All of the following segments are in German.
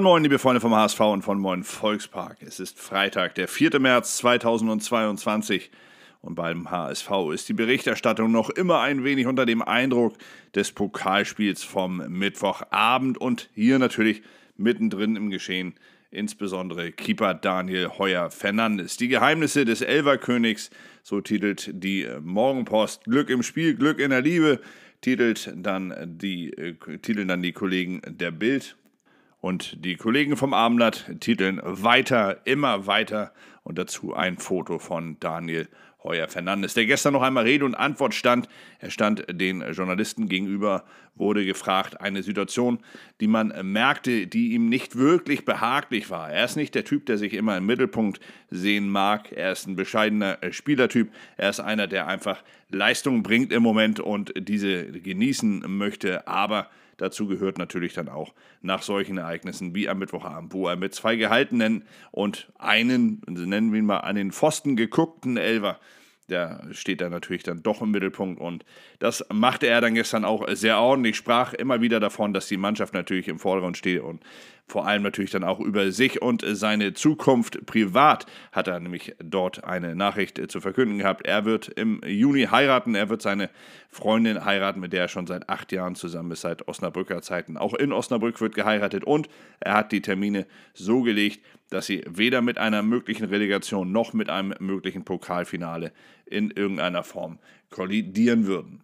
Moin Moin, liebe Freunde vom HSV und von Moin Volkspark. Es ist Freitag, der 4. März 2022 und beim HSV ist die Berichterstattung noch immer ein wenig unter dem Eindruck des Pokalspiels vom Mittwochabend und hier natürlich mittendrin im Geschehen insbesondere Keeper Daniel Heuer Fernandes. Die Geheimnisse des Elverkönigs, so titelt die Morgenpost. Glück im Spiel, Glück in der Liebe, titelt dann die, äh, titeln dann die Kollegen der Bild und die Kollegen vom Abendblatt titeln weiter, immer weiter und dazu ein Foto von Daniel Heuer Fernandes, der gestern noch einmal Rede und Antwort stand. Er stand den Journalisten gegenüber, wurde gefragt, eine Situation, die man merkte, die ihm nicht wirklich behaglich war. Er ist nicht der Typ, der sich immer im Mittelpunkt sehen mag. Er ist ein bescheidener Spielertyp. Er ist einer, der einfach Leistung bringt im Moment und diese genießen möchte, aber Dazu gehört natürlich dann auch nach solchen Ereignissen wie am Mittwochabend, wo er mit zwei gehaltenen und einen, nennen wir ihn mal, an den Pfosten geguckten Elver der steht da natürlich dann doch im Mittelpunkt und das machte er dann gestern auch sehr ordentlich, sprach immer wieder davon, dass die Mannschaft natürlich im Vordergrund steht und vor allem natürlich dann auch über sich und seine Zukunft privat hat er nämlich dort eine Nachricht zu verkünden gehabt. Er wird im Juni heiraten, er wird seine Freundin heiraten, mit der er schon seit acht Jahren zusammen ist, seit Osnabrücker Zeiten. Auch in Osnabrück wird geheiratet und er hat die Termine so gelegt, dass sie weder mit einer möglichen Relegation noch mit einem möglichen Pokalfinale in irgendeiner Form kollidieren würden.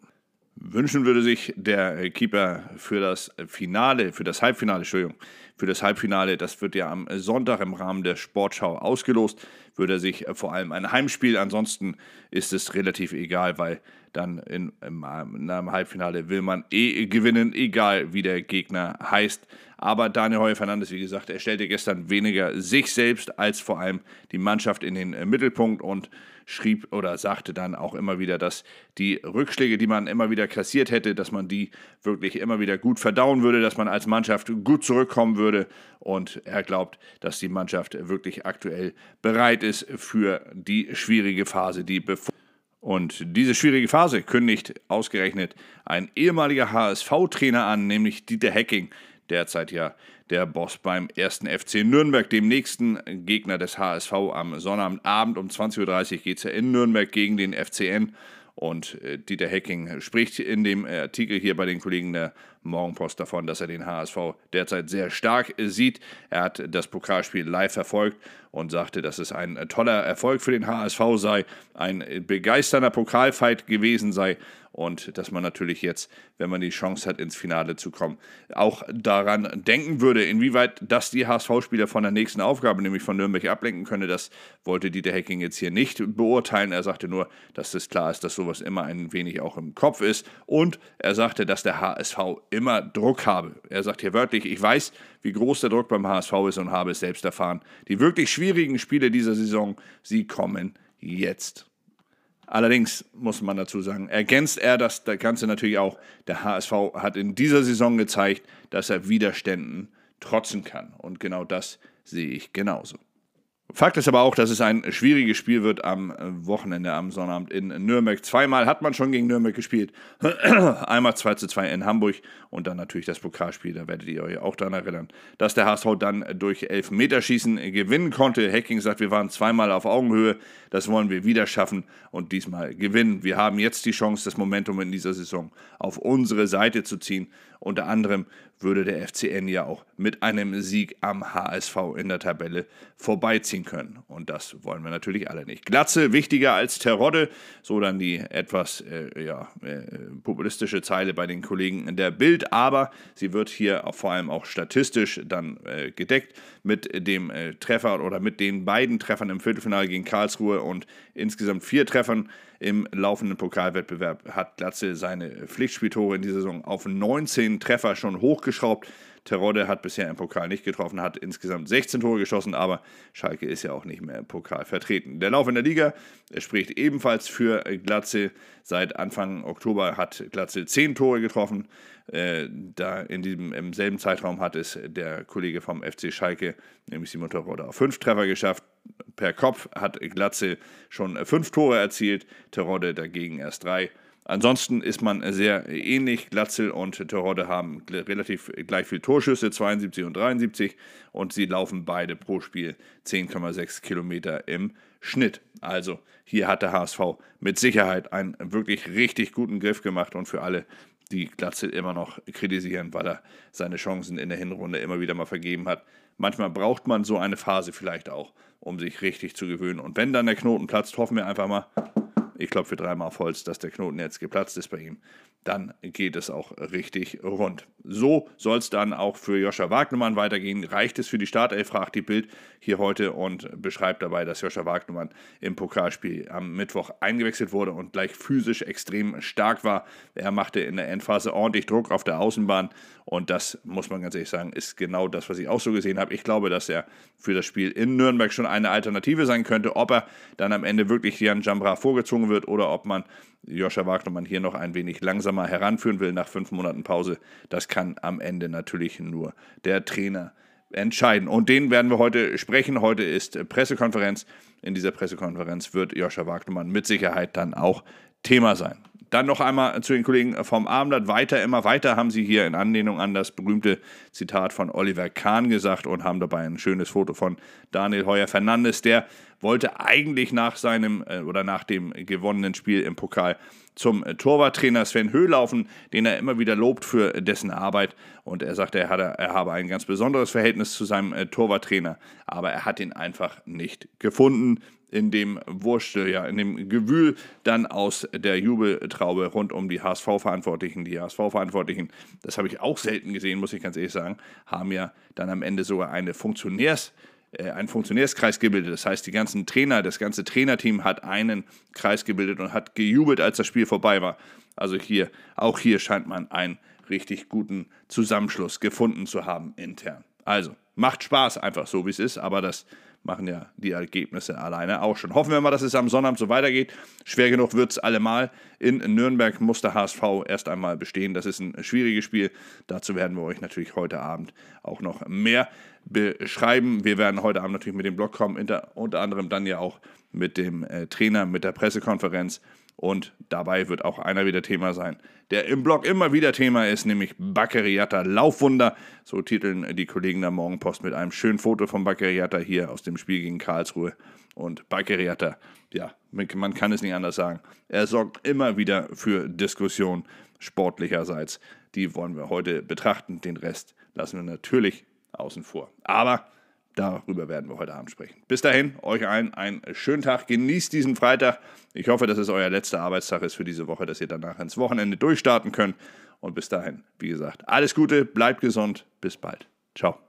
Wünschen würde sich der Keeper für das Finale, für das Halbfinale, Entschuldigung, für das Halbfinale, das wird ja am Sonntag im Rahmen der Sportschau ausgelost, würde er sich vor allem ein Heimspiel, ansonsten ist es relativ egal, weil dann in, in einem Halbfinale will man eh gewinnen, egal wie der Gegner heißt. Aber Daniel Heuer Fernandes, wie gesagt, er stellte gestern weniger sich selbst als vor allem die Mannschaft in den äh, Mittelpunkt und schrieb oder sagte dann auch immer wieder, dass die Rückschläge, die man immer wieder kassiert hätte, dass man die wirklich immer wieder gut verdauen würde, dass man als Mannschaft gut zurückkommen würde. Und er glaubt, dass die Mannschaft wirklich aktuell bereit ist für die schwierige Phase, die bevor und diese schwierige Phase kündigt ausgerechnet ein ehemaliger HSV-Trainer an, nämlich Dieter Hecking, derzeit ja der Boss beim ersten FC Nürnberg, dem nächsten Gegner des HSV am Sonnabend um 20.30 Uhr geht es ja in Nürnberg gegen den FCN. Und äh, Dieter Hecking spricht in dem Artikel hier bei den Kollegen der Morgenpost davon, dass er den HSV derzeit sehr stark sieht. Er hat das Pokalspiel live verfolgt und sagte, dass es ein toller Erfolg für den HSV sei, ein begeisternder Pokalfight gewesen sei und dass man natürlich jetzt, wenn man die Chance hat, ins Finale zu kommen, auch daran denken würde, inwieweit das die HSV-Spieler von der nächsten Aufgabe, nämlich von Nürnberg, ablenken könne. Das wollte Dieter Hecking jetzt hier nicht beurteilen. Er sagte nur, dass es klar ist, dass sowas immer ein wenig auch im Kopf ist und er sagte, dass der HSV immer Druck habe. Er sagt hier wörtlich, ich weiß, wie groß der Druck beim HSV ist und habe es selbst erfahren. Die wirklich schwierigen Spiele dieser Saison, sie kommen jetzt. Allerdings muss man dazu sagen, ergänzt er das, Ganze natürlich auch. Der HSV hat in dieser Saison gezeigt, dass er Widerständen trotzen kann. Und genau das sehe ich genauso. Fakt ist aber auch, dass es ein schwieriges Spiel wird am Wochenende, am Sonnabend in Nürnberg. Zweimal hat man schon gegen Nürnberg gespielt. Einmal 2 zu 2 in Hamburg und dann natürlich das Pokalspiel. Da werdet ihr euch auch daran erinnern, dass der HSV dann durch Elfmeterschießen gewinnen konnte. Hacking sagt, wir waren zweimal auf Augenhöhe. Das wollen wir wieder schaffen und diesmal gewinnen. Wir haben jetzt die Chance, das Momentum in dieser Saison auf unsere Seite zu ziehen. Unter anderem würde der FCN ja auch mit einem Sieg am HSV in der Tabelle vorbeiziehen können. Und das wollen wir natürlich alle nicht. Glatze wichtiger als Terodde, so dann die etwas äh, ja, äh, populistische Zeile bei den Kollegen in der Bild, aber sie wird hier vor allem auch statistisch dann äh, gedeckt mit dem äh, Treffer oder mit den beiden Treffern im Viertelfinale gegen Karlsruhe und insgesamt vier Treffern im laufenden Pokalwettbewerb hat Glatze seine Pflichtspieltore in dieser Saison auf 19 Treffer schon hochgeschraubt. Terodde hat bisher im Pokal nicht getroffen, hat insgesamt 16 Tore geschossen, aber Schalke ist ja auch nicht mehr im Pokal vertreten. Der Lauf in der Liga spricht ebenfalls für Glatze. Seit Anfang Oktober hat Glatze 10 Tore getroffen. Äh, da in diesem, im selben Zeitraum hat es der Kollege vom FC Schalke, nämlich Simon Terodde, auf 5 Treffer geschafft. Per Kopf hat Glatze schon 5 Tore erzielt, Terodde dagegen erst 3. Ansonsten ist man sehr ähnlich. Glatzel und Terodde haben relativ gleich viel Torschüsse, 72 und 73. Und sie laufen beide pro Spiel 10,6 Kilometer im Schnitt. Also hier hat der HSV mit Sicherheit einen wirklich richtig guten Griff gemacht. Und für alle, die Glatzel immer noch kritisieren, weil er seine Chancen in der Hinrunde immer wieder mal vergeben hat. Manchmal braucht man so eine Phase vielleicht auch, um sich richtig zu gewöhnen. Und wenn dann der Knoten platzt, hoffen wir einfach mal, ich klopfe dreimal auf Holz, dass der Knoten jetzt geplatzt ist bei ihm, dann geht es auch richtig rund. So soll es dann auch für Joscha Wagnermann weitergehen. Reicht es für die Startelf, fragt die Bild hier heute und beschreibt dabei, dass Joscha Wagnermann im Pokalspiel am Mittwoch eingewechselt wurde und gleich physisch extrem stark war. Er machte in der Endphase ordentlich Druck auf der Außenbahn und das muss man ganz ehrlich sagen, ist genau das, was ich auch so gesehen habe. Ich glaube, dass er für das Spiel in Nürnberg schon eine Alternative sein könnte. Ob er dann am Ende wirklich Jan Jambra vorgezogen wird oder ob man Joscha Wagnermann hier noch ein wenig langsamer heranführen will nach fünf Monaten Pause, das kann am Ende natürlich nur der Trainer entscheiden. Und den werden wir heute sprechen. Heute ist Pressekonferenz. In dieser Pressekonferenz wird Joscha Wagnermann mit Sicherheit dann auch Thema sein. Dann noch einmal zu den Kollegen vom Abendblatt. Weiter, immer weiter haben sie hier in Anlehnung an das berühmte Zitat von Oliver Kahn gesagt und haben dabei ein schönes Foto von Daniel Heuer Fernandes, der wollte eigentlich nach seinem äh, oder nach dem gewonnenen Spiel im Pokal zum äh, Torwarttrainer Sven Höh laufen, den er immer wieder lobt für dessen Arbeit. Und er sagte, er, hatte, er habe ein ganz besonderes Verhältnis zu seinem äh, Torwarttrainer, aber er hat ihn einfach nicht gefunden in dem Wurstel, ja, in dem Gewühl dann aus der Jubeltraube rund um die HSV-Verantwortlichen. Die HSV-Verantwortlichen, das habe ich auch selten gesehen, muss ich ganz ehrlich sagen, haben ja dann am Ende sogar eine Funktionärs- äh, einen Funktionärskreis gebildet. Das heißt, die ganzen Trainer, das ganze Trainerteam hat einen Kreis gebildet und hat gejubelt, als das Spiel vorbei war. Also hier, auch hier scheint man einen richtig guten Zusammenschluss gefunden zu haben intern. Also, macht Spaß einfach so, wie es ist, aber das machen ja die Ergebnisse alleine auch schon. Hoffen wir mal, dass es am Sonnabend so weitergeht. Schwer genug wird es allemal. In Nürnberg muss der HSV erst einmal bestehen. Das ist ein schwieriges Spiel. Dazu werden wir euch natürlich heute Abend auch noch mehr beschreiben. Wir werden heute Abend natürlich mit dem Blog kommen, unter anderem dann ja auch mit dem äh, Trainer, mit der Pressekonferenz. Und dabei wird auch einer wieder Thema sein, der im Blog immer wieder Thema ist, nämlich Baccariata Laufwunder. So titeln die Kollegen der Morgenpost mit einem schönen Foto von Baccariata hier aus dem Spiel gegen Karlsruhe. Und Baccariata, ja, man kann es nicht anders sagen. Er sorgt immer wieder für Diskussionen sportlicherseits. Die wollen wir heute betrachten. Den Rest lassen wir natürlich außen vor. Aber Darüber werden wir heute Abend sprechen. Bis dahin, euch allen einen schönen Tag. Genießt diesen Freitag. Ich hoffe, dass es euer letzter Arbeitstag ist für diese Woche, dass ihr danach ins Wochenende durchstarten könnt. Und bis dahin, wie gesagt, alles Gute, bleibt gesund. Bis bald. Ciao.